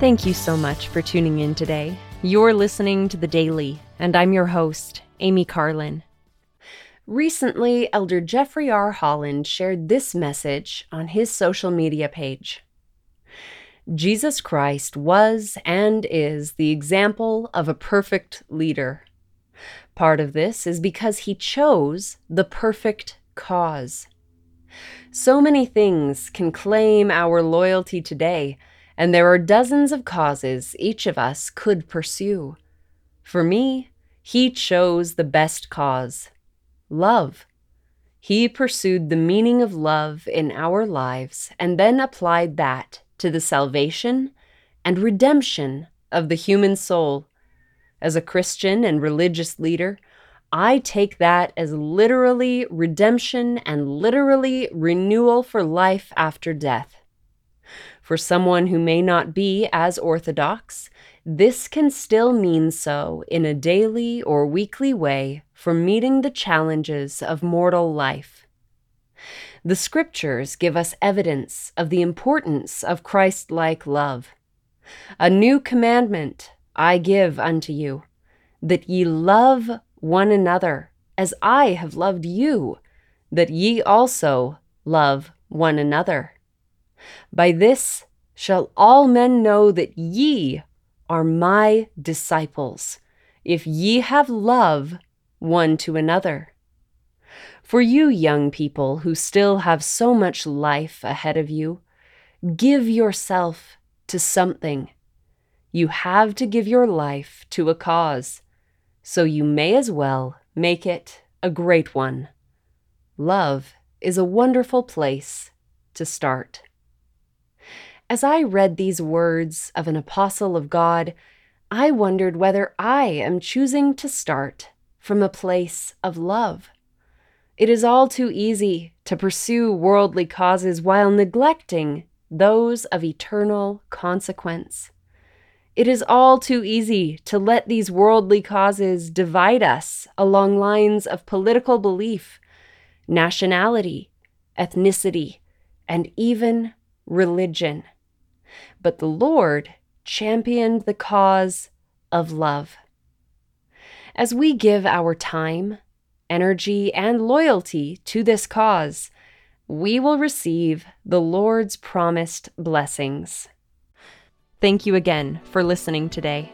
Thank you so much for tuning in today. You're listening to The Daily, and I'm your host, Amy Carlin. Recently, Elder Jeffrey R. Holland shared this message on his social media page. Jesus Christ was and is the example of a perfect leader. Part of this is because he chose the perfect cause. So many things can claim our loyalty today, and there are dozens of causes each of us could pursue. For me, he chose the best cause love. He pursued the meaning of love in our lives and then applied that to the salvation and redemption of the human soul. As a Christian and religious leader, I take that as literally redemption and literally renewal for life after death. For someone who may not be as orthodox, this can still mean so in a daily or weekly way for meeting the challenges of mortal life. The scriptures give us evidence of the importance of Christ like love. A new commandment I give unto you, that ye love one another as I have loved you, that ye also love one another. By this shall all men know that ye are my disciples, if ye have love one to another. For you, young people who still have so much life ahead of you, give yourself to something. You have to give your life to a cause, so you may as well make it a great one. Love is a wonderful place to start. As I read these words of an apostle of God, I wondered whether I am choosing to start from a place of love. It is all too easy to pursue worldly causes while neglecting those of eternal consequence. It is all too easy to let these worldly causes divide us along lines of political belief, nationality, ethnicity, and even religion but the Lord championed the cause of love. As we give our time, energy, and loyalty to this cause, we will receive the Lord's promised blessings. Thank you again for listening today.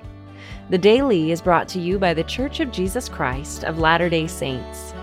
The Daily is brought to you by The Church of Jesus Christ of Latter day Saints.